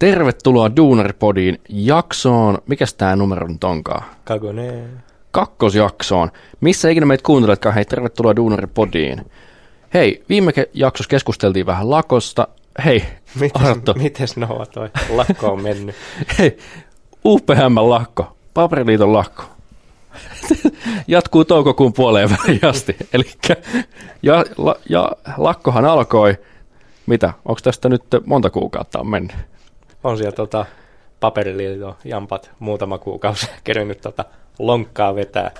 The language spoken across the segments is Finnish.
Tervetuloa Duunaripodiin jaksoon. Mikäs tää numero nyt onkaan? Kakone. Kakkosjaksoon. Missä ikinä meitä kuunteletkaan, hei tervetuloa Duunaripodiin. Hei, viime ke- jaksossa keskusteltiin vähän lakosta. Hei. Mites, mites Noa toi lakko on mennyt? Hei, UPM lakko, Paperiliiton lakko. Jatkuu toukokuun puoleen väliin asti. Eli ja, la, ja, lakkohan alkoi. Mitä? Onko tästä nyt monta kuukautta on mennyt? On siellä tota, paperiliiton jampat muutama kuukausi kerännyt tota lonkkaa vetää.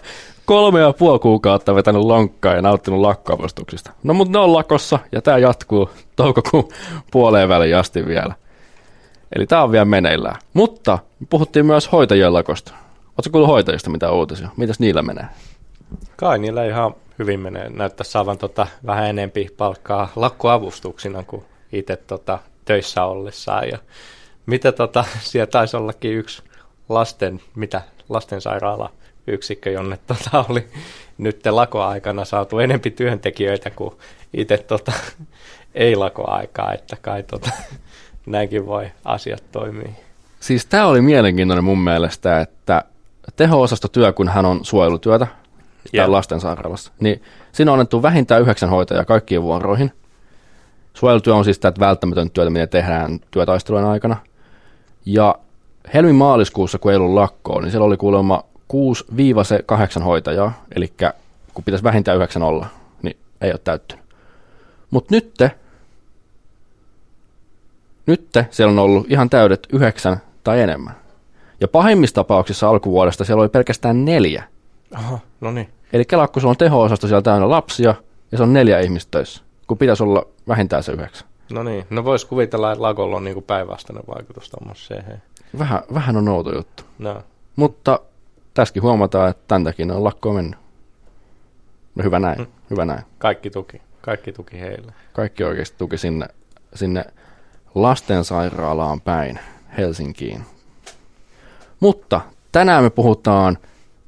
Kolme ja puoli kuukautta vetänyt lonkkaa ja nauttinut lakkoavustuksista. No mutta ne on lakossa ja tämä jatkuu toukokuun puoleen väliin asti vielä. Eli tämä on vielä meneillään. Mutta puhuttiin myös hoitajien lakosta. Oletko kuullut hoitajista mitä uutisia? Mitäs niillä menee? Kai niillä ihan hyvin menee. Näyttää saavan tota vähän enempi palkkaa lakkoavustuksina kuin itse tota töissä ollessaan. Ja mitä tota, siellä taisi ollakin yksi lasten, mitä lastensairaala yksikkö, jonne tota oli nyt lakoaikana saatu enempi työntekijöitä kuin itse tota, ei lakoaikaa, että kai tota, näinkin voi asiat toimii. Siis tämä oli mielenkiintoinen mun mielestä, että teho-osastotyö, kun hän on suojelutyötä yeah. lastensairaalassa, niin siinä on annettu vähintään yhdeksän hoitajaa kaikkiin vuoroihin. Suojelutyö on siis tätä välttämätöntä työtä, mitä tehdään työtaistelujen aikana. Ja helmi-maaliskuussa, kun ei ollut lakkoa, niin siellä oli kuulemma 6-8 hoitajaa, eli kun pitäisi vähintään 9 olla, niin ei ole täyttynyt. Mutta nytte, nytte siellä on ollut ihan täydet 9 tai enemmän. Ja pahimmissa tapauksissa alkuvuodesta siellä oli pelkästään neljä. Aha, no niin. Eli kelakko, sulla on teho-osasto siellä täynnä lapsia, ja se on neljä ihmistä töissä, kun pitäisi olla vähintään se yhdeksän. No niin, no vois kuvitella, että lakolla on niinku päinvastainen vaikutus tuommoiseen. Vähän, vähän on outo juttu. No. Mutta tässäkin huomataan, että tämän takia on lakkoon mennyt. No hyvä näin, hmm. hyvä näin. Kaikki tuki, kaikki tuki heille. Kaikki oikeasti tuki sinne, sinne lastensairaalaan päin Helsinkiin. Mutta tänään me puhutaan,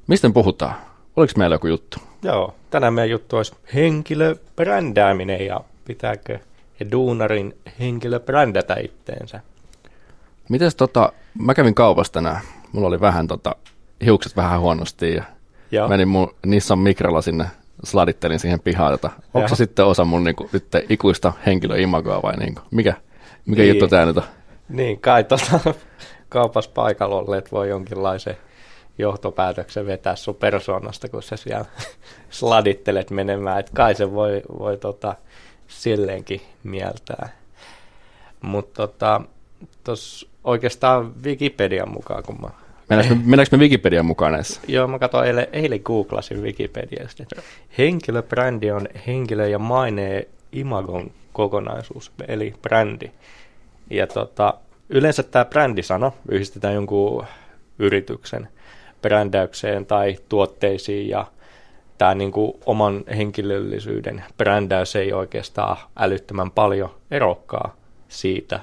mistä me puhutaan? Oliko meillä joku juttu? Joo, tänään meidän juttu olisi henkilöbrändääminen ja pitääkö duunarin henkilö brändätä itteensä. Mites tota, mä kävin kaupassa tänään, mulla oli vähän tota, hiukset vähän huonosti ja Joo. menin mun Nissan Mikralla sinne, sladittelin siihen pihaan. Tota. Onko se sitten osa mun niinku, nyt ikuista henkilöimagoa vai niinku, mikä, mikä niin. juttu tämä nyt on? Niin, kai tota, kaupassa paikalla olleet voi jonkinlaisen johtopäätöksen vetää sun persoonasta, kun sä siellä sladittelet menemään. Että kai se voi, voi tota, silleenkin mieltää. Mutta tota, tuossa oikeastaan Wikipedian mukaan, kun mä... Mennäänkö me, Wikipedian mukaan näissä? Joo, mä katsoin eilen, eilen googlasin Wikipediasta. Henkilöbrändi on henkilö ja maineen imagon kokonaisuus, eli brändi. Ja tota, yleensä tämä brändisana yhdistetään jonkun yrityksen brändäykseen tai tuotteisiin ja tämä niin kuin oman henkilöllisyyden brändäys ei oikeastaan älyttömän paljon erokkaa siitä.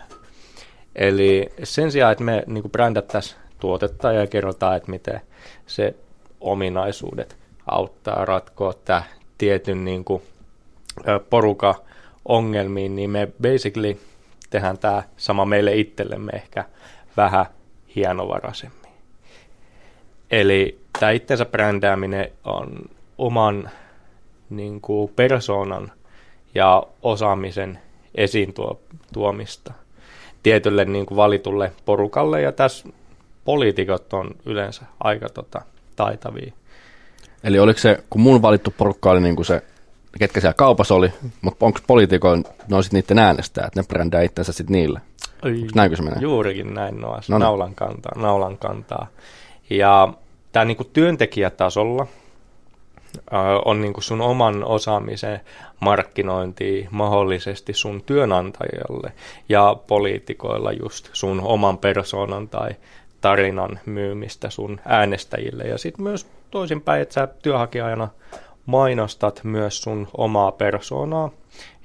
Eli sen sijaan, että me niin kuin brändättäisiin tuotetta ja kerrotaan, että miten se ominaisuudet auttaa ratkoa tämä tietyn niin kuin, poruka ongelmiin, niin me basically tehdään tämä sama meille itsellemme ehkä vähän hienovaraisemmin. Eli tämä itsensä brändääminen on oman niin kuin persoonan ja osaamisen esiin tuomista tietylle niin kuin valitulle porukalle, ja tässä poliitikot on yleensä aika tota, taitavia. Eli oliko se, kun mun valittu porukka oli niin kuin se, ketkä siellä kaupassa oli, mutta onko poliitikoin, ne on sitten niiden äänestää, että ne brändää itsensä sitten niille? Onko näinkö se menee? Juurikin näin, no, no naulan kantaa, naulan kantaa. Ja tämä niin työntekijätasolla on niin kuin sun oman osaamisen markkinointi mahdollisesti sun työnantajalle ja poliitikoilla just sun oman persoonan tai tarinan myymistä sun äänestäjille. Ja sitten myös toisinpäin, että sä työnhakijana mainostat myös sun omaa persoonaa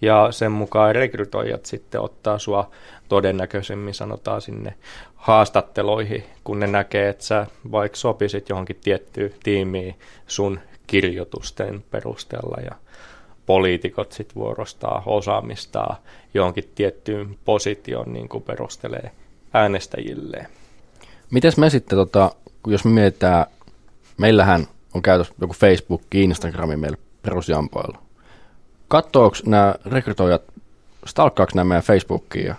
ja sen mukaan rekrytoijat sitten ottaa sua todennäköisemmin sanotaan sinne haastatteloihin, kun ne näkee, että sä vaikka sopisit johonkin tiettyyn tiimiin sun kirjoitusten perusteella ja poliitikot sitten vuorostaa osaamistaa johonkin tiettyyn positioon niin kuin perustelee äänestäjilleen. Mites me sitten, tota, jos me mietitään, meillähän on käytössä joku Facebook, Instagrami meillä perusjampoilla. Katsoako nämä rekrytoijat, stalkkaako nämä meidän Facebookia ja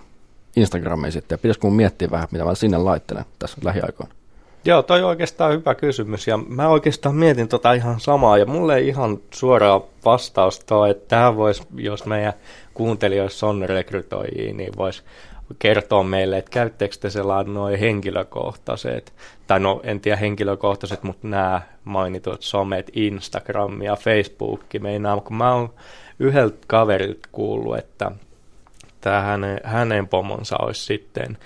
Instagramia sitten, ja pitäisikö mun miettiä vähän, mitä mä sinne laittelen tässä lähiaikoina? Joo, toi on oikeastaan hyvä kysymys, ja mä oikeastaan mietin tota ihan samaa, ja mulle ei ihan suoraa vastausta ole, että tähän voisi, jos meidän kuuntelijoissa on rekrytoijia, niin voisi kertoa meille, että käyttekö te sellainen noin henkilökohtaiset, tai no en tiedä henkilökohtaiset, mutta nämä mainitut somet, Instagram ja Facebook, meinaa, kun mä oon yhdeltä kaverilta kuullut, että tämä hänen, hänen pomonsa olisi sitten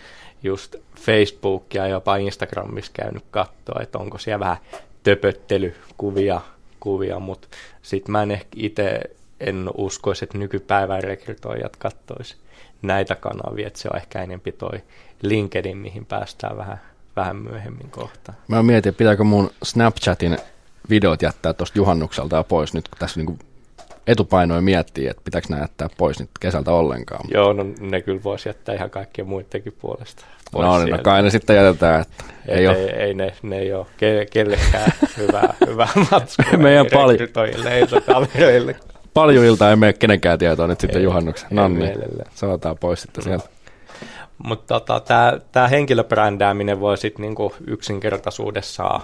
just Facebook ja jopa Instagramissa käynyt katsoa, että onko siellä vähän töpöttelykuvia, kuvia, mutta sitten mä en ehkä itse en uskoisi, että nykypäivän rekrytoijat kattoisi näitä kanavia, että se on ehkä enempi toi LinkedIn, mihin päästään vähän, vähän myöhemmin kohtaan. Mä mietin, pitääkö mun Snapchatin videot jättää tuosta juhannukselta pois nyt, kun tässä niinku etupainoin miettii, että pitääkö nämä jättää pois nyt kesältä ollenkaan. Joo, no ne kyllä voisi jättää ihan kaikkien muidenkin puolesta. Pois no, niin, no kai ne sitten jätetään. Että ei, ei, ei, ei, ne, ne ei ole ke, kellekään hyvää, hyvää matskua. Meidän paljon. Ei kavereille. Paljuilta ei mene kenenkään tietoa nyt sitten juhannuksen. No niin, saataan pois sitten sieltä. Mutta tota, tämä henkilöbrändääminen voi sitten niinku yksinkertaisuudessaan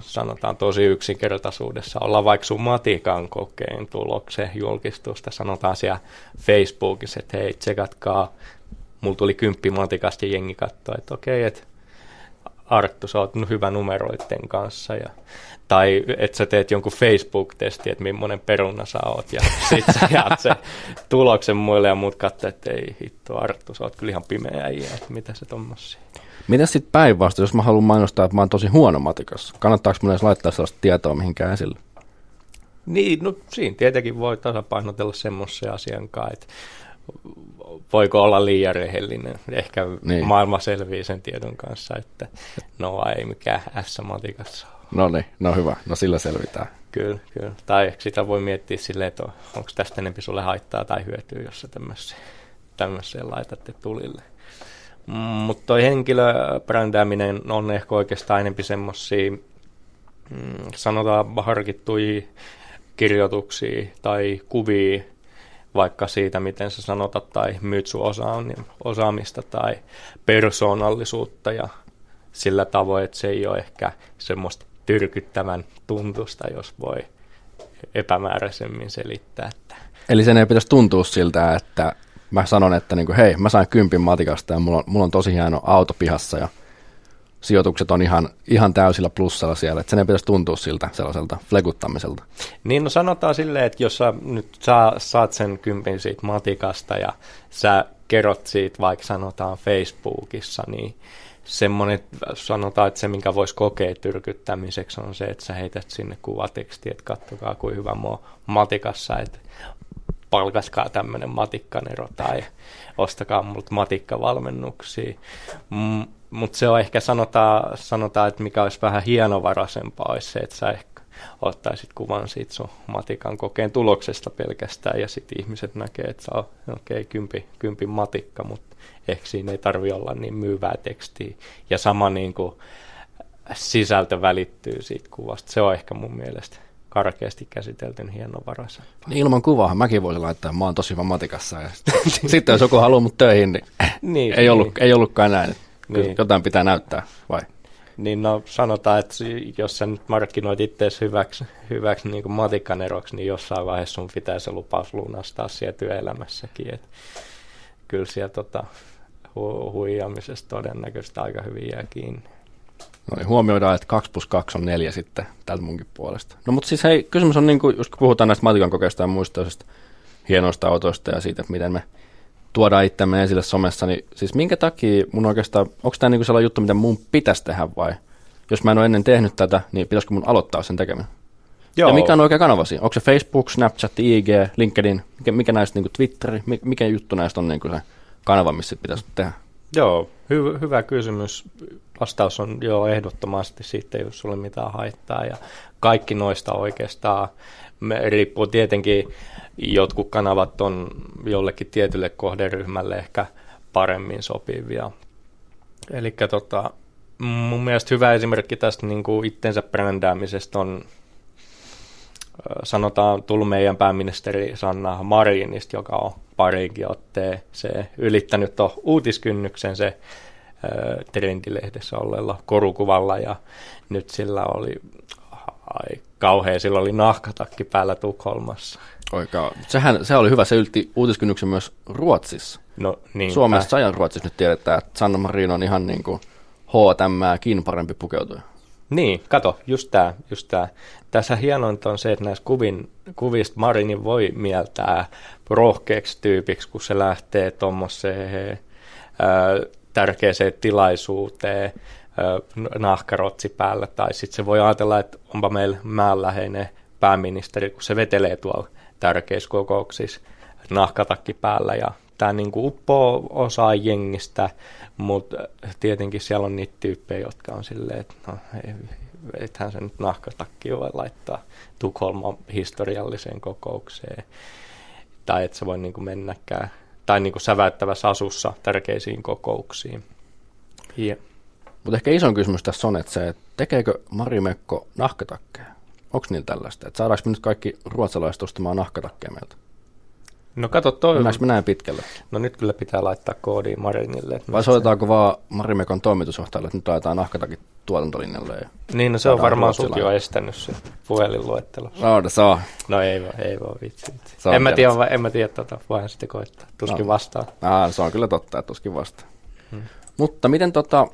sanotaan tosi yksinkertaisuudessa olla vaikka sun matikan kokeen tuloksen julkistusta, sanotaan siellä Facebookissa, että hei, tsekatkaa, mulla tuli kymppi matikasta ja jengi katsoi, että okei, okay, että Arttu, sä oot hyvä numeroiden kanssa. Ja, tai että sä teet jonkun Facebook-testi, että millainen peruna sä oot, ja sit sä jaat se tuloksen muille, ja muut katsoo, että ei hitto, Arttu, sä oot kyllä ihan pimeä äijä, että mitä se tommosia. Mitä sitten päinvastoin, jos mä haluan mainostaa, että mä oon tosi huono matikassa? Kannattaako mun edes laittaa sellaista tietoa mihinkään esille? Niin, no siinä tietenkin voi tasapainotella semmoisen asian kanssa, että voiko olla liian rehellinen. Ehkä niin. maailma selvii sen tiedon kanssa, että no ei mikään S-matikassa No niin, no hyvä. No sillä selvitään. Kyllä, kyllä. Tai sitä voi miettiä silleen, että onko tästä enemmän sulle haittaa tai hyötyä, jos sä tämmöiseen laitatte tulille. Mutta toi henkilöbrändääminen on ehkä oikeastaan enempi semmoisia, mm, sanotaan harkittuja kirjoituksia tai kuvia, vaikka siitä, miten sä sanotat tai myyt sun osaamista tai persoonallisuutta ja sillä tavoin, että se ei ole ehkä semmoista tyrkyttävän tuntusta, jos voi epämääräisemmin selittää. Että. Eli sen ei pitäisi tuntua siltä, että mä sanon, että niin kuin, hei, mä sain kympin matikasta ja mulla on, mulla on tosi hieno auto pihassa ja sijoitukset on ihan, ihan täysillä plussalla siellä, että sen ei pitäisi tuntua siltä sellaiselta flekuttamiselta. Niin, no sanotaan silleen, että jos sä nyt saa, saat sen kympin siitä matikasta ja sä kerrot siitä vaikka sanotaan Facebookissa, niin semmoinen, sanotaan, että se, minkä voisi kokea tyrkyttämiseksi, on se, että sä heität sinne kuvatekstiä, että kattokaa, kuin hyvä mua matikassa, että palkatkaa tämmöinen matikkanero tai ostakaa multa matikkavalmennuksia. Mutta se on ehkä, sanotaan, sanotaan, että mikä olisi vähän hienovaraisempaa, olisi se, että sä ehkä ottaisit kuvan siitä sun matikan kokeen tuloksesta pelkästään ja sitten ihmiset näkee, että sä on okei, okay, kympi, kympi matikka, mutta ehkä siinä ei tarvi olla niin myyvää tekstiä. Ja sama niin kuin sisältö välittyy siitä kuvasta. Se on ehkä mun mielestä karkeasti käsitelty hienovaraisen. Niin ilman kuvaa mäkin voisin laittaa, mä oon tosi hyvä matikassa. Ja sitten jos joku haluaa mut töihin, niin, niin ei, ollut, niin. ei ollutkaan näin. Niin. Jotain pitää näyttää, vai? Niin no sanotaan, että jos sä nyt markkinoit itseäsi hyväksi, hyväksi niin matikkaneroksi, niin jossain vaiheessa sun pitää se lupaus lunastaa siellä työelämässäkin. Et kyllä siellä tota, hu- huijaamisesta todennäköisesti aika hyvin jää kiinni. No niin, huomioidaan, että 2 plus 2 on 4 sitten tältä munkin puolesta. No mutta siis hei, kysymys on niin kuin, jos puhutaan näistä matikan kokeista ja muista hienoista autoista ja siitä, että miten me tuodaan itsemme esille somessa, niin siis minkä takia mun oikeastaan, onko tämä niin sellainen juttu, mitä mun pitäisi tehdä vai jos mä en ole ennen tehnyt tätä, niin pitäisikö mun aloittaa sen tekeminen? Joo. Ja mikä on oikea kanavasi? Onko se Facebook, Snapchat, IG, LinkedIn, mikä, mikä näistä niin Twitter, mikä juttu näistä on niin se kanava, missä pitäisi tehdä? Joo, hy- hyvä kysymys. Vastaus on jo ehdottomasti. Sitten, jos sulle mitään haittaa. Ja kaikki noista oikeastaan me, riippuu tietenkin, jotkut kanavat on jollekin tietylle kohderyhmälle ehkä paremmin sopivia. Eli tota, mun mielestä hyvä esimerkki tästä niin kuin itsensä brändäämisestä on sanotaan tullut meidän pääministeri Sanna Marinista, joka on parinkin se ylittänyt uutiskynnyksen. Se trendilehdessä olleella korukuvalla ja nyt sillä oli ai kauhea, sillä oli nahkatakki päällä Tukholmassa. Oikein. Sehän, se oli hyvä, se ylti uutiskynnyksen myös Ruotsissa. No, niin Suomessa sajan Ruotsissa nyt tiedetään, että Sanna Marin on ihan niin kuin H&Määkin parempi pukeutuja. Niin, kato, just tämä. Just tää. Tässä hienointa on se, että näistä kuvin, kuvista Marini voi mieltää rohkeaksi tyypiksi, kun se lähtee tuommoiseen tärkeäseen tilaisuuteen nahkarotsi päällä, tai sitten se voi ajatella, että onpa meillä määnläheinen pääministeri, kun se vetelee tuolla tärkeissä kokouksissa nahkatakki päällä. Ja tämä niin kuin uppoo osaa jengistä, mutta tietenkin siellä on niitä tyyppejä, jotka on silleen, että no, ei, ethän se nyt nahkatakki voi laittaa Tukholman historialliseen kokoukseen, tai että se voi niin kuin mennäkään, tai niin kuin säväyttävässä asussa tärkeisiin kokouksiin. Yeah. Mutta ehkä iso kysymys tässä on, että se, että tekeekö Marimekko nahkatakkeja? Onko niillä tällaista? Että saadaanko me nyt kaikki ruotsalaiset ostamaan nahkatakkeja meiltä? No kato toi. Mennäänkö me näin pitkälle? No nyt kyllä pitää laittaa koodi Marinille. Vai soitetaanko vaan Marimekon toimitusjohtajalle, että nyt laitetaan nahkatakit tuotantolinjalle? Ja niin, no se on varmaan sut jo estänyt se puhelinluettelo. No, no saa. No ei voi, ei voi vitsi. En, mä tiedä, en mä tiedä, tota, voihan sitten koittaa. Tuskin no. vastaa. Ah, se on kyllä totta, että tuskin vastaa. Hmm. Mutta miten tota,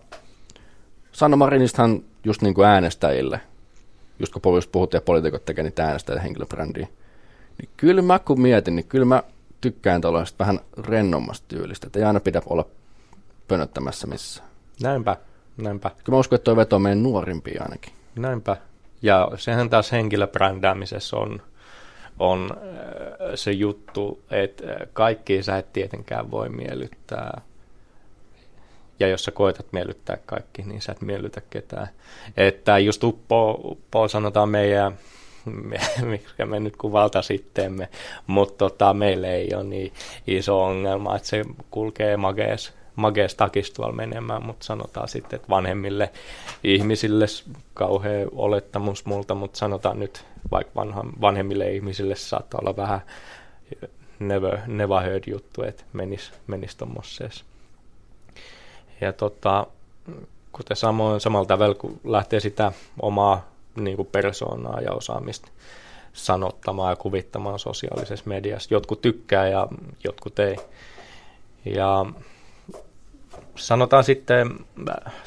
Sanna Marinistahan just niin kuin äänestäjille, just kun just puhuttiin, että poliitikot tekee niitä äänestäjille henkilöbrändiä, niin kyllä mä kun mietin, niin kyllä mä tykkään tällaisesta vähän rennommasta tyylistä, että ei aina pidä olla pönöttämässä missään. Näinpä, näinpä. Kyllä mä uskon, että toi veto on meidän nuorimpia ainakin. Näinpä. Ja sehän taas henkilöbrändäämisessä on, on äh, se juttu, että kaikki sä et tietenkään voi miellyttää. Ja jos sä koetat miellyttää kaikki, niin sä et miellytä ketään. Että just uppoo, uppoo sanotaan meidän mikä me nyt kuvalta sitteemme, mutta tota, meille ei ole niin iso ongelma, että se kulkee magees, magees takis menemään, mutta sanotaan sitten, että vanhemmille ihmisille kauhean olettamus multa, mutta sanotaan nyt vaikka vanha, vanhemmille ihmisille saattaa olla vähän never, never heard juttu, että menisi menis tuommoisessa. Ja tota, kuten samoin samalla tavalla, kun lähtee sitä omaa niin kuin persoonaa ja osaamista sanottamaan ja kuvittamaan sosiaalisessa mediassa. Jotkut tykkää ja jotkut ei. Ja sanotaan sitten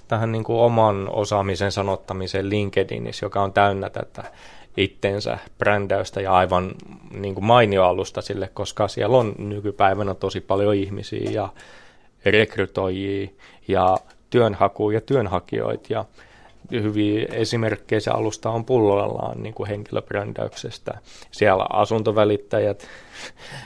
tähän niin kuin oman osaamisen sanottamiseen LinkedInissä, joka on täynnä tätä itsensä brändäystä ja aivan niin kuin mainioalusta sille, koska siellä on nykypäivänä tosi paljon ihmisiä ja rekrytoijia ja työnhakuja ja työnhakijoita hyviä esimerkkejä se alusta on pullollaan niin kuin henkilöbrändäyksestä. Siellä asuntovälittäjät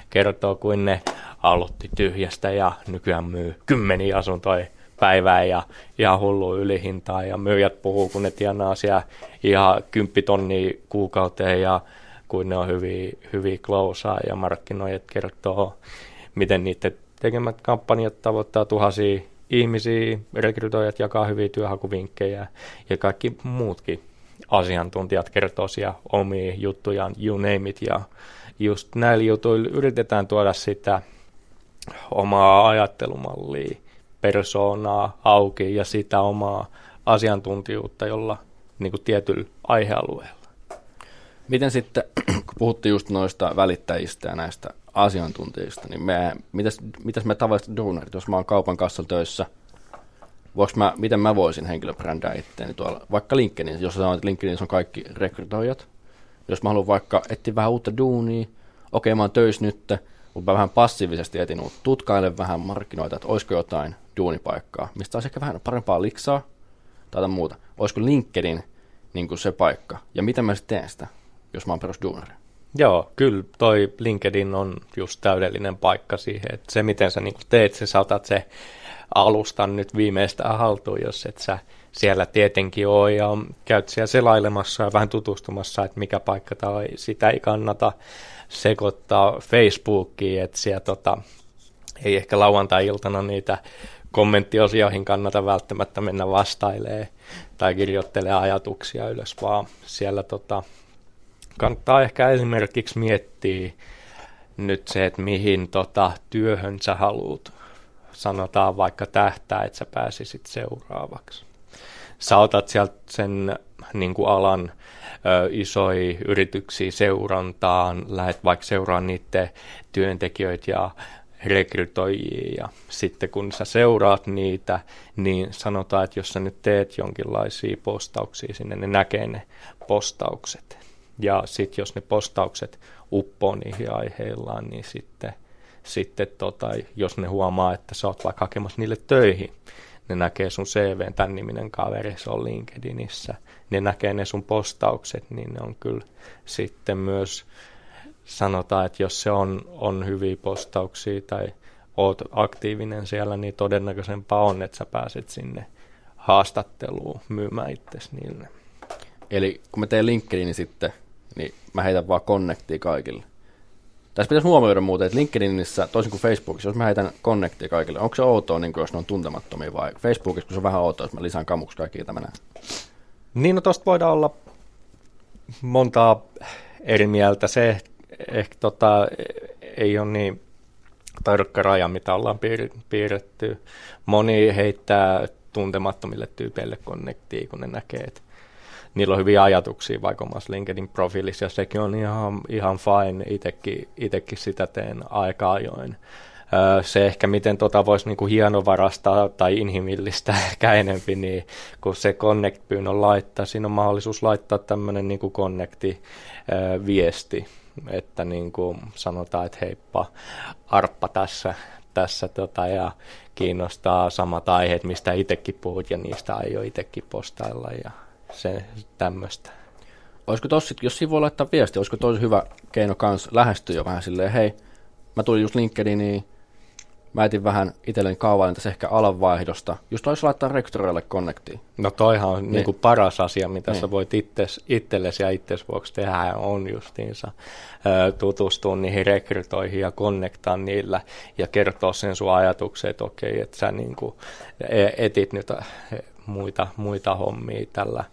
kertoo, kuin ne aloitti tyhjästä ja nykyään myy kymmeniä asuntoja päivään ja ihan hullu ylihintaa ja myyjät puhuu, kun ne tienaa siellä ihan kymppitonnia kuukauteen ja kuin ne on hyviä, hyviä closeaa ja markkinoijat kertoo, miten niiden tekemät kampanjat tavoittaa tuhansia ihmisiä, rekrytoijat jakaa hyviä työhakuvinkkejä ja kaikki muutkin asiantuntijat kertoo siellä omia juttujaan, you name it, ja just näillä jutuilla yritetään tuoda sitä omaa ajattelumallia, persoonaa auki ja sitä omaa asiantuntijuutta jolla niin kuin tietyllä aihealueella. Miten sitten, kun puhuttiin just noista välittäjistä ja näistä asiantuntijista, niin me, mitäs, mitäs me tavalliset duunarit, jos mä oon kaupan kassalla töissä, voiko mä, miten mä voisin henkilöbrändää itteeni tuolla, vaikka LinkedIn, jos sanoit, että LinkedIn on kaikki rekrytoijat, jos mä haluan vaikka etsiä vähän uutta duunia, okei mä oon töissä nyt, mutta mä vähän passiivisesti etin uutta, tutkailen vähän markkinoita, että olisiko jotain duunipaikkaa, mistä olisi ehkä vähän parempaa liksaa tai muuta. Olisiko LinkedIn niin kuin se paikka, ja miten mä sitten teen sitä, jos mä oon perusduunari? Joo, kyllä toi LinkedIn on just täydellinen paikka siihen, että se miten sä niin teet, sä saatat se alustan nyt viimeistään haltuun, jos et sä siellä tietenkin ole ja käyt siellä selailemassa ja vähän tutustumassa, että mikä paikka tai sitä ei kannata sekoittaa Facebookiin, että siellä tota, ei ehkä lauantai-iltana niitä kommenttiosioihin kannata välttämättä mennä vastailee tai kirjoittelee ajatuksia ylös, vaan siellä tota, kannattaa ehkä esimerkiksi miettiä nyt se, että mihin tota, työhön sä haluat, sanotaan vaikka tähtää, että sä pääsisit seuraavaksi. Sä otat sieltä sen niin kuin alan ö, isoja yrityksiä seurantaan, lähdet vaikka seuraamaan niiden työntekijöitä ja rekrytoijia ja sitten kun sä seuraat niitä, niin sanotaan, että jos sä nyt teet jonkinlaisia postauksia sinne, ne näkee ne postaukset. Ja sitten jos ne postaukset uppoo niihin aiheillaan, niin sitten, sitten tota, jos ne huomaa, että sä oot vaikka hakemassa niille töihin, ne näkee sun CV, tämän niminen kaveri, se on LinkedInissä, ne näkee ne sun postaukset, niin ne on kyllä sitten myös, sanotaan, että jos se on, on hyviä postauksia tai oot aktiivinen siellä, niin todennäköisempää on, että sä pääset sinne haastatteluun myymään itsesi niille. Eli kun mä teen LinkedInin sitten, niin mä heitän vaan connectia kaikille. Tässä pitäisi huomioida muuten, että LinkedInissä, toisin kuin Facebookissa, jos mä heitän connectia kaikille, onko se outoa, niin jos ne on tuntemattomia vai Facebookissa, kun se on vähän outoa, jos mä lisään kamuksi kaikki tämä Niin, no tosta voidaan olla montaa eri mieltä. Se ehkä tota, ei ole niin tarkka raja, mitä ollaan piirretty. Moni heittää tuntemattomille tyypeille connectia, kun ne näkee, että niillä on hyviä ajatuksia vaikka omassa LinkedIn-profiilissa, ja sekin on ihan, ihan fine, itekin, itekin sitä teen aika ajoin. Se ehkä, miten tota voisi niinku hienovarastaa tai inhimillistä ehkä enempi, niin kun se connect-pyynnön laittaa, siinä on mahdollisuus laittaa tämmöinen niinku connecti-viesti, että niin kuin sanotaan, että heippa, arppa tässä, tässä tota, ja kiinnostaa samat aiheet, mistä itsekin puhut ja niistä aion itsekin postailla ja se tämmöistä. Olisiko tossa, jos siinä voi laittaa viesti, olisiko tosi hyvä keino kans lähestyä jo vähän silleen, hei, mä tulin just LinkedIniin, mä etin vähän itselleni kaavailin tässä ehkä alanvaihdosta. Just olisi laittaa rektoreille connectiin. No toihan on niin. Niin kuin paras asia, mitä niin. sä voit itses, itsellesi ja itses vuoksi tehdä, on justiinsa tutustua niihin rekrytoihin ja connectaa niillä ja kertoa sen sun ajatuksen, että okei, että sä niin kuin e, etit nyt muita, muita hommia tällä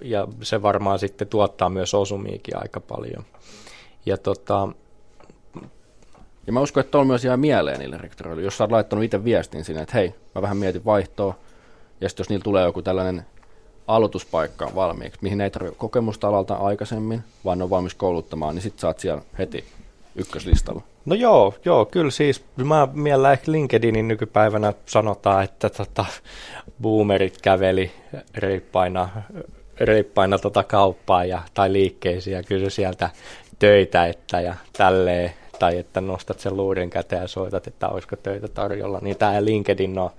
ja se varmaan sitten tuottaa myös osumiikin aika paljon. Ja tota, ja mä uskon, että on myös jää mieleen niille rektoreille, jos sä oot laittanut itse viestin sinne, että hei, mä vähän mietin vaihtoa, ja sitten jos niillä tulee joku tällainen aloituspaikka valmiiksi, mihin ei tarvitse kokemusta alalta aikaisemmin, vaan ne on valmis kouluttamaan, niin sit saat siellä heti ykköslistalla. No joo, joo, kyllä siis mä miellä ehkä LinkedInin nykypäivänä sanotaan, että tota, boomerit käveli reippaina, reippaina tota kauppaa ja, tai liikkeisiin ja kysyi sieltä töitä että ja tälleen, tai että nostat sen luurin käteen ja soitat, että olisiko töitä tarjolla, niin tämä LinkedIn on,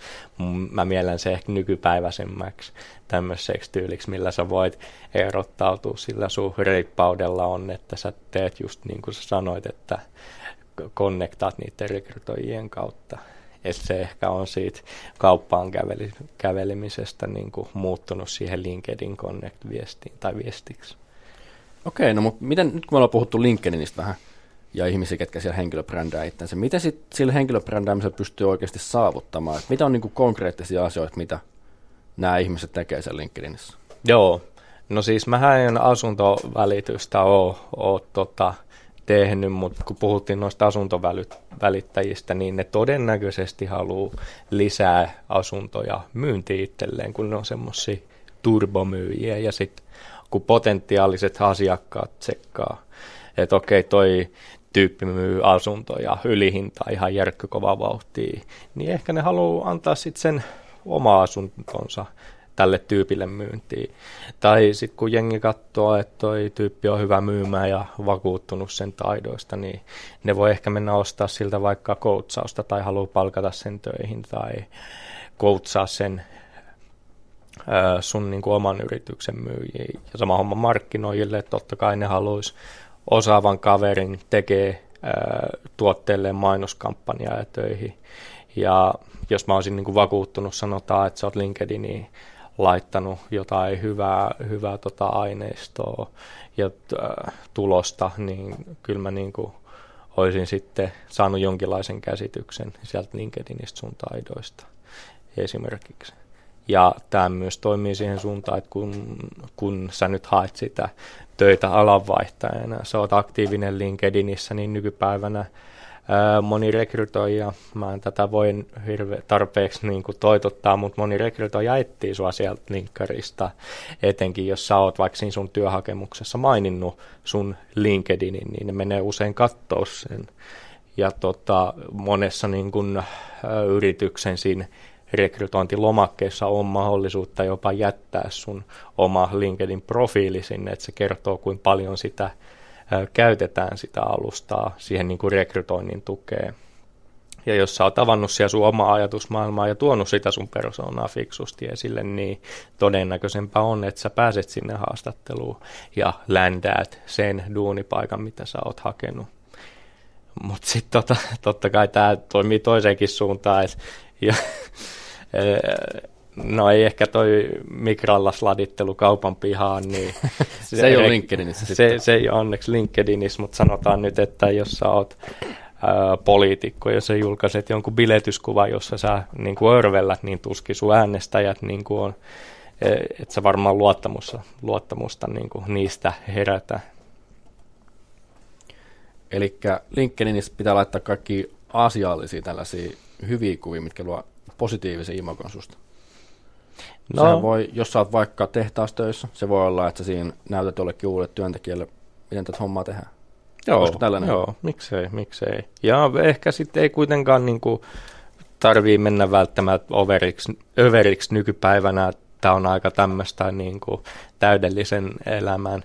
mä mielen se ehkä nykypäiväisemmäksi tämmöiseksi tyyliksi, millä sä voit erottautua sillä sun reippaudella on, että sä teet just niin kuin sä sanoit, että konnektaat niiden rekrytoijien kautta. Että se ehkä on siitä kauppaan käveli, kävelemisestä niin kuin muuttunut siihen LinkedIn Connect-viestiin tai viestiksi. Okei, no mutta miten, nyt kun me ollaan puhuttu LinkedInistä vähän, ja ihmisiä, ketkä siellä henkilöbrändää itsensä, miten sitten sillä henkilöbrändäämisellä pystyy oikeasti saavuttamaan? Et mitä on niin kuin konkreettisia asioita, mitä nämä ihmiset tekee siellä LinkedInissä? Joo, no siis mähän en asuntovälitystä ole tota, tehnyt, mutta kun puhuttiin noista asuntovälittäjistä, niin ne todennäköisesti haluaa lisää asuntoja myynti itselleen, kun ne on semmoisia turbomyyjiä ja sitten kun potentiaaliset asiakkaat tsekkaa, että okei, toi tyyppi myy asuntoja ylihinta ihan järkkykovaa vauhtia, niin ehkä ne haluaa antaa sitten sen oma asuntonsa tälle tyypille myyntiin. Tai sitten kun jengi katsoo, että toi tyyppi on hyvä myymään ja vakuuttunut sen taidoista, niin ne voi ehkä mennä ostaa siltä vaikka koutsausta tai haluaa palkata sen töihin tai koutsaa sen sun niin kuin oman yrityksen myyjiin. Ja sama homma markkinoijille, että totta kai ne haluaisi osaavan kaverin tekee tuotteelle mainoskampanjaa ja töihin. Ja jos mä olisin niin vakuuttunut, sanotaan, että sä oot LinkedIniin laittanut jotain hyvää, hyvää tota aineistoa ja tulosta, niin kyllä mä niin kuin olisin sitten saanut jonkinlaisen käsityksen sieltä LinkedInistä sun taidoista. esimerkiksi. Ja tämä myös toimii siihen suuntaan, että kun, kun sä nyt haet sitä töitä alanvaihtajana, sä oot aktiivinen LinkedInissä, niin nykypäivänä ää, moni rekrytoija, mä en tätä voin hirve, tarpeeksi niin kuin toitottaa, mutta moni rekrytoija etsii sua sieltä linkkarista, etenkin jos sä oot vaikka siinä sun työhakemuksessa maininnut sun LinkedInin, niin ne menee usein kattoo sen. Ja tota, monessa niin kuin, ä, yrityksen siinä rekrytointilomakkeessa on mahdollisuutta jopa jättää sun oma LinkedIn-profiili sinne, että se kertoo, kuinka paljon sitä käytetään sitä alustaa siihen niin kuin rekrytoinnin tukeen. Ja jos sä oot avannut siellä sun omaa ajatusmaailmaa ja tuonut sitä sun persoonaa fiksusti esille, niin todennäköisempää on, että sä pääset sinne haastatteluun ja ländäät sen duunipaikan, mitä sä oot hakenut. Mutta sitten tota, totta kai tämä toimii toiseenkin suuntaan, et, ja No ei ehkä toi mikralla sladittelu kaupan pihaan, niin se, se ei ole LinkedInissä se, se, se ei ole onneksi LinkedInissä, mutta sanotaan nyt, että jos sä oot ää, poliitikko ja sä julkaiset jonkun biletyskuva, jossa sä niin kuin örvellät, niin tuskin sun äänestäjät niin kuin on, e, että sä varmaan luottamusta, luottamusta niin kuin niistä herätä. Eli LinkedInissä pitää laittaa kaikki asiallisia tällaisia hyviä kuvia, mitkä luo positiivisen imagon susta. No. Sehän voi, jos sä oot vaikka tehtaastöissä, se voi olla, että sä siinä näytät jollekin uudelle työntekijälle, miten tätä hommaa tehdään. Joo, tällainen? joo miksei, miksei. Ja ehkä sitten ei kuitenkaan niin kuin, tarvii mennä välttämättä overiksi, överiksi nykypäivänä. Tämä on aika tämmöistä niin kuin, täydellisen elämän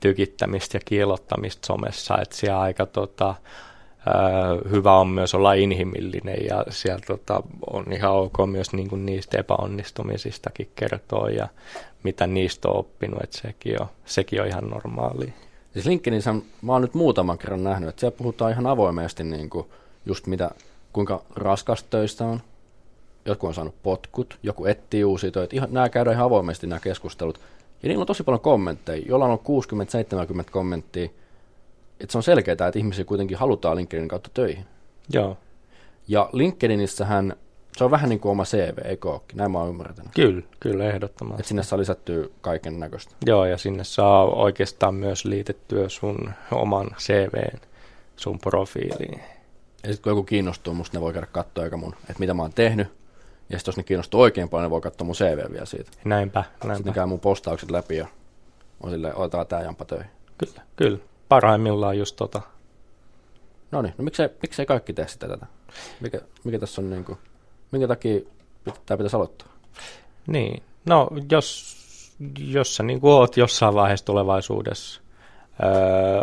tykittämistä ja kiilottamista somessa, että siellä aika tota, hyvä on myös olla inhimillinen ja siellä tota, on ihan ok myös niin kuin niistä epäonnistumisistakin kertoa ja mitä niistä on oppinut, että sekin on, sekin on ihan normaali. Siis LinkedInissä mä oon nyt muutaman kerran nähnyt, että siellä puhutaan ihan avoimesti niin kuin just mitä, kuinka raskas töistä on. Jotkut on saanut potkut, joku etsii uusia töitä. Ihan, nämä käydään ihan avoimesti nämä keskustelut. Ja niillä on tosi paljon kommentteja. Jollain on 60-70 kommenttia että se on selkeää, että ihmisiä kuitenkin halutaan LinkedInin kautta töihin. Joo. Ja LinkedInissähän se on vähän niin kuin oma CV, eikö olekin? Näin mä oon ymmärtänyt. Kyllä, kyllä ehdottomasti. Että sinne saa lisättyä kaiken näköistä. Joo, ja sinne saa oikeastaan myös liitettyä sun oman CVn sun profiiliin. Ja sitten kun joku kiinnostuu, musta ne voi käydä katsoa eikä mun, että mitä mä oon tehnyt. Ja sitten jos ne kiinnostuu oikein paljon, ne voi katsoa mun CV vielä siitä. Näinpä, näinpä. Sitten käy mun postaukset läpi ja on silleen, otetaan tää jampa töihin. Kyllä, kyllä parhaimmillaan just tota. No niin, no miksei, miksei kaikki tee sitä tätä? Mikä, mikä tässä on niin kuin, minkä takia tämä pitäisi aloittaa? Niin, no jos, jos sä niin kuin oot jossain vaiheessa tulevaisuudessa öö,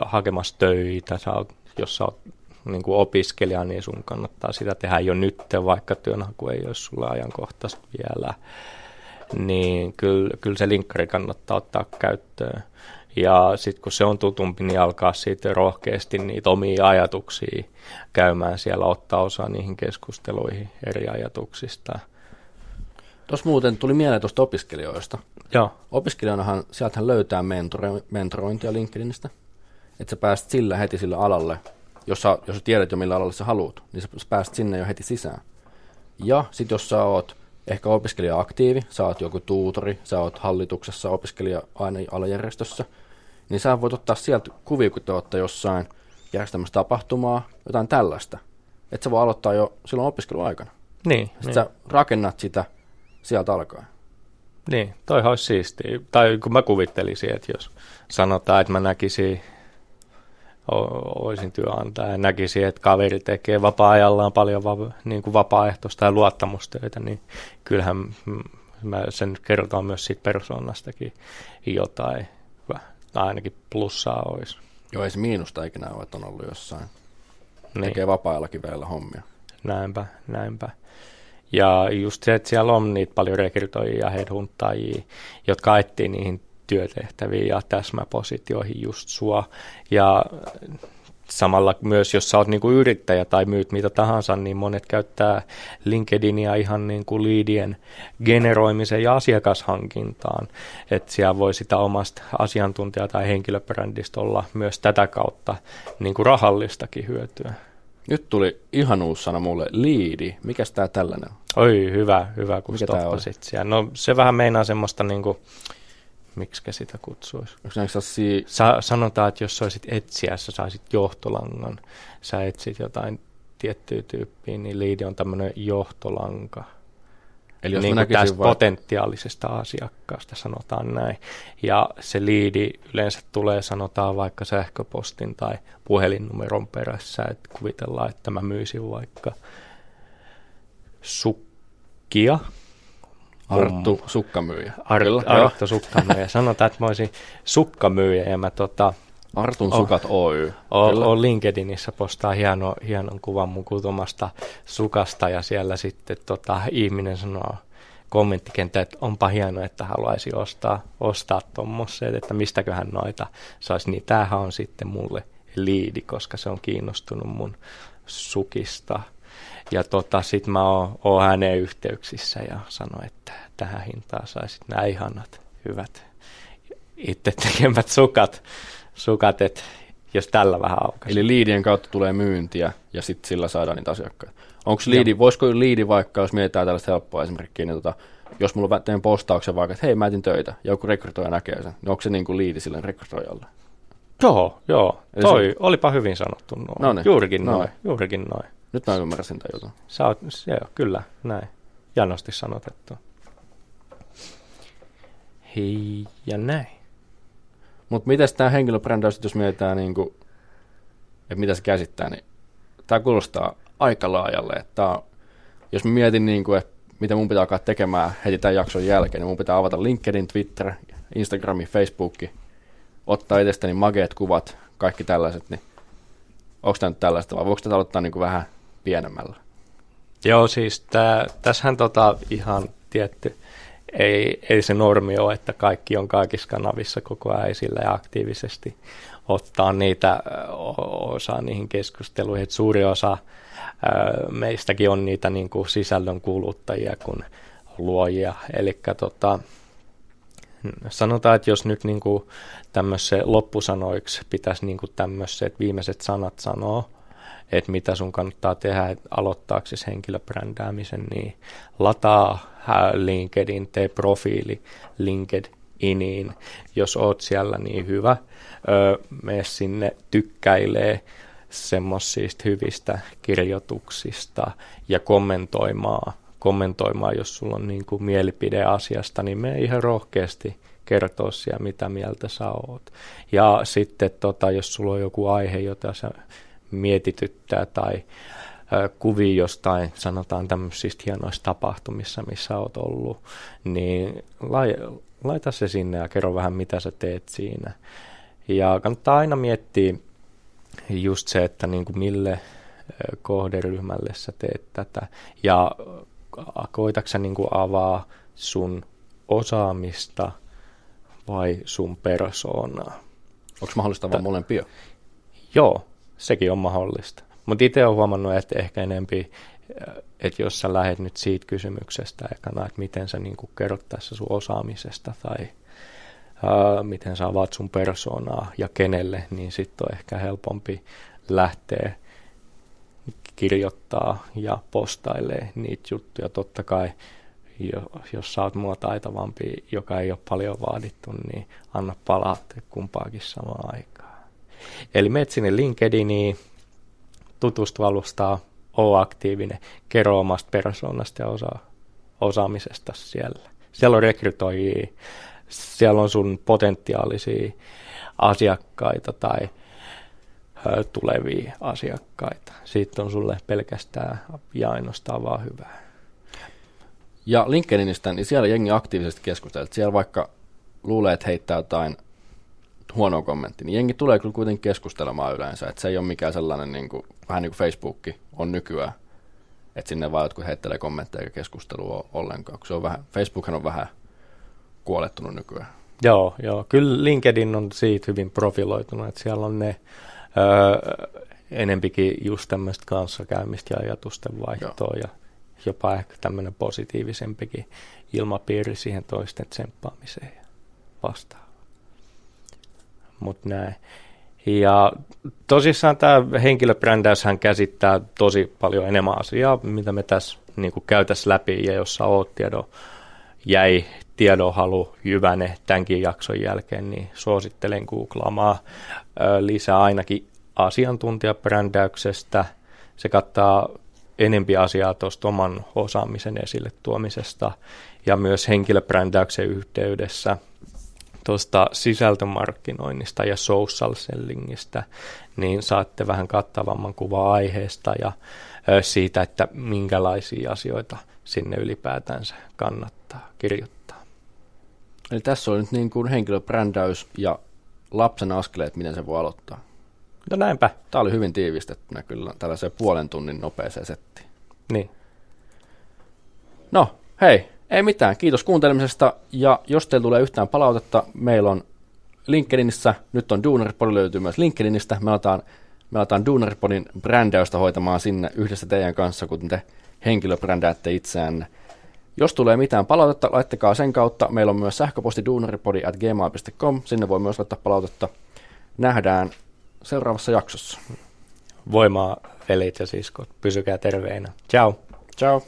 hakemassa töitä, sä oot, jos sä oot niin kuin opiskelija, niin sun kannattaa sitä tehdä jo nyt, vaikka työnhaku ei ole sulle ajankohtaista vielä. Niin kyllä, kyllä se linkkari kannattaa ottaa käyttöön. Ja sitten kun se on tutumpi, niin alkaa sitten rohkeasti niitä omia ajatuksia käymään siellä, ottaa osaa niihin keskusteluihin eri ajatuksista. Tuossa muuten tuli mieleen tuosta opiskelijoista. Joo. Opiskelijanahan sieltähän löytää mentore, mentorointia LinkedInistä, että sä pääst sillä heti sille alalle, jos sä, jos sä tiedät jo millä alalle sä haluat, niin sä pääst sinne jo heti sisään. Ja sitten jos sä oot ehkä opiskelija-aktiivi, sä oot joku tuutori, sä oot hallituksessa opiskelija-alajärjestössä, niin sä voit ottaa sieltä kuvia, kun te olette jossain järjestämässä tapahtumaa, jotain tällaista. Että sä voi aloittaa jo silloin opiskeluaikana. Niin. Sitten niin. sä rakennat sitä sieltä alkaen. Niin, toi olisi siistiä. Tai kun mä kuvittelisin, että jos sanotaan, että mä näkisin olisin työnantaja ja näkisin, että kaveri tekee vapaa-ajallaan paljon va- niin kuin vapaaehtoista ja luottamustöitä, niin kyllähän mä sen kertoo myös siitä persoonastakin jotain, tai ainakin plussaa olisi. Joo, ei se miinusta ikinä ole, että on ollut jossain. Niin. Tekee vapaa-ajallakin vielä hommia. Näinpä, näinpä. Ja just se, että siellä on niitä paljon rekrytoijia ja headhunttajia, jotka etsii niihin työtehtäviin ja täsmäpositioihin just sua. Ja samalla myös, jos sä oot niin kuin yrittäjä tai myyt mitä tahansa, niin monet käyttää LinkedInia ihan niin kuin liidien generoimiseen ja asiakashankintaan. Että siellä voi sitä omasta asiantuntija- tai henkilöbrändistä olla myös tätä kautta niin kuin rahallistakin hyötyä. Nyt tuli ihan uusi sana mulle, liidi. Mikäs tää tällainen on? Oi, hyvä, hyvä, kun Mikä stoppasit siellä. No se vähän meinaa semmoista niinku, miksi sitä kutsuisi? Onko sellaisia... Sa- sanotaan, että jos sä olisit etsiä, sä saisit johtolangan, sä etsit jotain tiettyä tyyppiä, niin liidi on tämmöinen johtolanka. Eli jos niin mä kuin tästä vai... potentiaalisesta asiakkaasta, sanotaan näin. Ja se liidi yleensä tulee, sanotaan vaikka sähköpostin tai puhelinnumeron perässä, että kuvitellaan, että mä myisin vaikka sukkia. Arttu sukkamyyjä. Ar- Kyllä, joo. Arttu sukkamyyjä. Sanotaan, että mä olisin sukkamyyjä ja mä tota, Artun sukat Oy. Oon, Kyllä. oon LinkedInissä postaa hieno, hienon kuvan mun kutomasta sukasta ja siellä sitten tota, ihminen sanoo kommenttikenttä, että onpa hienoa, että haluaisi ostaa, ostaa tuommoiset, että mistäköhän noita saisi, niin tämähän on sitten mulle liidi, koska se on kiinnostunut mun sukista. Ja tota, sit mä oon, oon hänen yhteyksissä ja sanoin, että tähän hintaan saisit nämä ihanat, hyvät, itse tekemät sukat, sukat että jos tällä vähän aukaisi. Eli liidien kautta tulee myyntiä ja sitten sillä saadaan niitä asiakkaita. Onko liidi, voisiko liidi vaikka, jos mietitään tällaista helppoa esimerkkiä, niin tota, jos mulla teen postauksen vaikka, että hei mä etin töitä, ja joku rekrytoija näkee sen, niin onko se niin kuin liidi sille rekrytoijalle? Joo, joo. Eli Toi se- olipa hyvin sanottu noin. Noniin, Juurikin noniin. noin, juurikin noin. Nyt mä ymmärsin tämän jutun. Sä oot, se on, kyllä, näin. Janosti sanotettu. Hei ja näin. Mutta miten tämä henkilöbrändäys, jos mietitään, niin kuin, että mitä se käsittää, niin tämä kuulostaa aika laajalle. Että jos mä mietin, niin kuin, että mitä mun pitää alkaa tekemään heti tämän jakson jälkeen, niin mun pitää avata LinkedIn, Twitter, Instagrami, Facebooki, ottaa itsestäni mageet kuvat, kaikki tällaiset, niin onko tämä nyt tällaista vai voiko tätä aloittaa niin kuin vähän pienemmällä? Joo, siis tää, tässähän tota ihan tietty, ei, ei se normi ole, että kaikki on kaikissa kanavissa koko ajan esillä ja aktiivisesti ottaa niitä osaa niihin keskusteluihin. Et suuri osa meistäkin on niitä niin kuin sisällön kuluttajia kuin luojia. Eli tota, sanotaan, että jos nyt niin kuin tämmöisen loppusanoiksi pitäisi niin kuin tämmöiset viimeiset sanat sanoa, että mitä sun kannattaa tehdä että aloittaaksesi henkilöbrändäämisen, niin lataa LinkedIn, tee profiili LinkedIniin, jos oot siellä niin hyvä, öö, sinne tykkäilee semmoisista hyvistä kirjoituksista ja kommentoimaan, kommentoimaan, jos sulla on niin kuin mielipide asiasta, niin me ihan rohkeasti kertoa siellä, mitä mieltä sä oot. Ja sitten tota, jos sulla on joku aihe, jota sä mietityttää tai ö, kuvia jostain, sanotaan tämmöisistä hienoista tapahtumissa, missä oot ollut, niin lai, laita se sinne ja kerro vähän, mitä sä teet siinä. Ja kannattaa aina miettiä just se, että niin kuin mille kohderyhmälle sä teet tätä. Ja koitatko niin kuin avaa sun osaamista vai sun persoonaa? Onko mahdollista vaan molempia? Joo, sekin on mahdollista. Mutta itse olen huomannut, että ehkä enempi, äh, että jos sä lähdet nyt siitä kysymyksestä ekana, että miten sä niin kerrot tässä sun osaamisesta tai ää, miten sä avaat sun persoonaa ja kenelle, niin sitten on ehkä helpompi lähteä kirjoittaa ja postailee niitä juttuja. Totta kai, jo, jos sä oot mua taitavampi, joka ei ole paljon vaadittu, niin anna palaut kumpaakin samaan aikaan. Eli menet sinne LinkedIniin, tutustu alustaa, oo aktiivinen, kerro omasta persoonasta ja osa, osaamisesta siellä. Siellä on rekrytoijia, siellä on sun potentiaalisia asiakkaita tai tulevia asiakkaita. Siitä on sulle pelkästään ja ainoastaan vaan hyvää. Ja LinkedInistä, niin siellä jengi aktiivisesti keskustelee. Siellä vaikka luulee, että heittää jotain huonoa kommenttia, niin jengi tulee kyllä kuitenkin keskustelemaan yleensä. Että se ei ole mikään sellainen, niin kuin, vähän niin kuin Facebook on nykyään, että sinne vaan jotkut heittelee kommentteja eikä keskustelua ollenkaan. kun Se on vähän, Facebookhan on vähän kuolettunut nykyään. Joo, joo. Kyllä LinkedIn on siitä hyvin profiloitunut, että siellä on ne öö, enempikin just tämmöistä kanssakäymistä ja ajatusten vaihtoa ja jopa ehkä tämmöinen positiivisempikin ilmapiiri siihen toisten tsemppaamiseen ja vastaavaan. Mutta näin. Ja tosissaan tämä henkilöbrändäyshän käsittää tosi paljon enemmän asiaa, mitä me tässä niin käytäisiin läpi, ja jos sä oot tiedon, jäi tiedonhalu jyväne tämänkin jakson jälkeen, niin suosittelen googlaamaan lisää ainakin asiantuntijabrändäyksestä. Se kattaa enempi asiaa tuosta oman osaamisen esille tuomisesta ja myös henkilöbrändäyksen yhteydessä tuosta sisältömarkkinoinnista ja social sellingistä, niin saatte vähän kattavamman kuva aiheesta ja siitä, että minkälaisia asioita sinne ylipäätänsä kannattaa kirjoittaa. Eli tässä on nyt niin kuin henkilöbrändäys ja lapsen askeleet, miten se voi aloittaa. No näinpä. Tämä oli hyvin tiivistettynä kyllä tällaiseen puolen tunnin nopeeseen settiin. Niin. No, hei, ei mitään. Kiitos kuuntelemisesta. Ja jos teillä tulee yhtään palautetta, meillä on LinkedInissä, nyt on Duunaripodi löytyy myös LinkedInistä. Me aletaan, me aletaan Duunaripodin brändäystä hoitamaan sinne yhdessä teidän kanssa, kun te henkilöbrändäätte itseänne. Jos tulee mitään palautetta, laittakaa sen kautta. Meillä on myös sähköposti duunaripodi at gmail.com. Sinne voi myös laittaa palautetta. Nähdään seuraavassa jaksossa. Voimaa, velit ja siskot. Pysykää terveinä. Ciao. Ciao.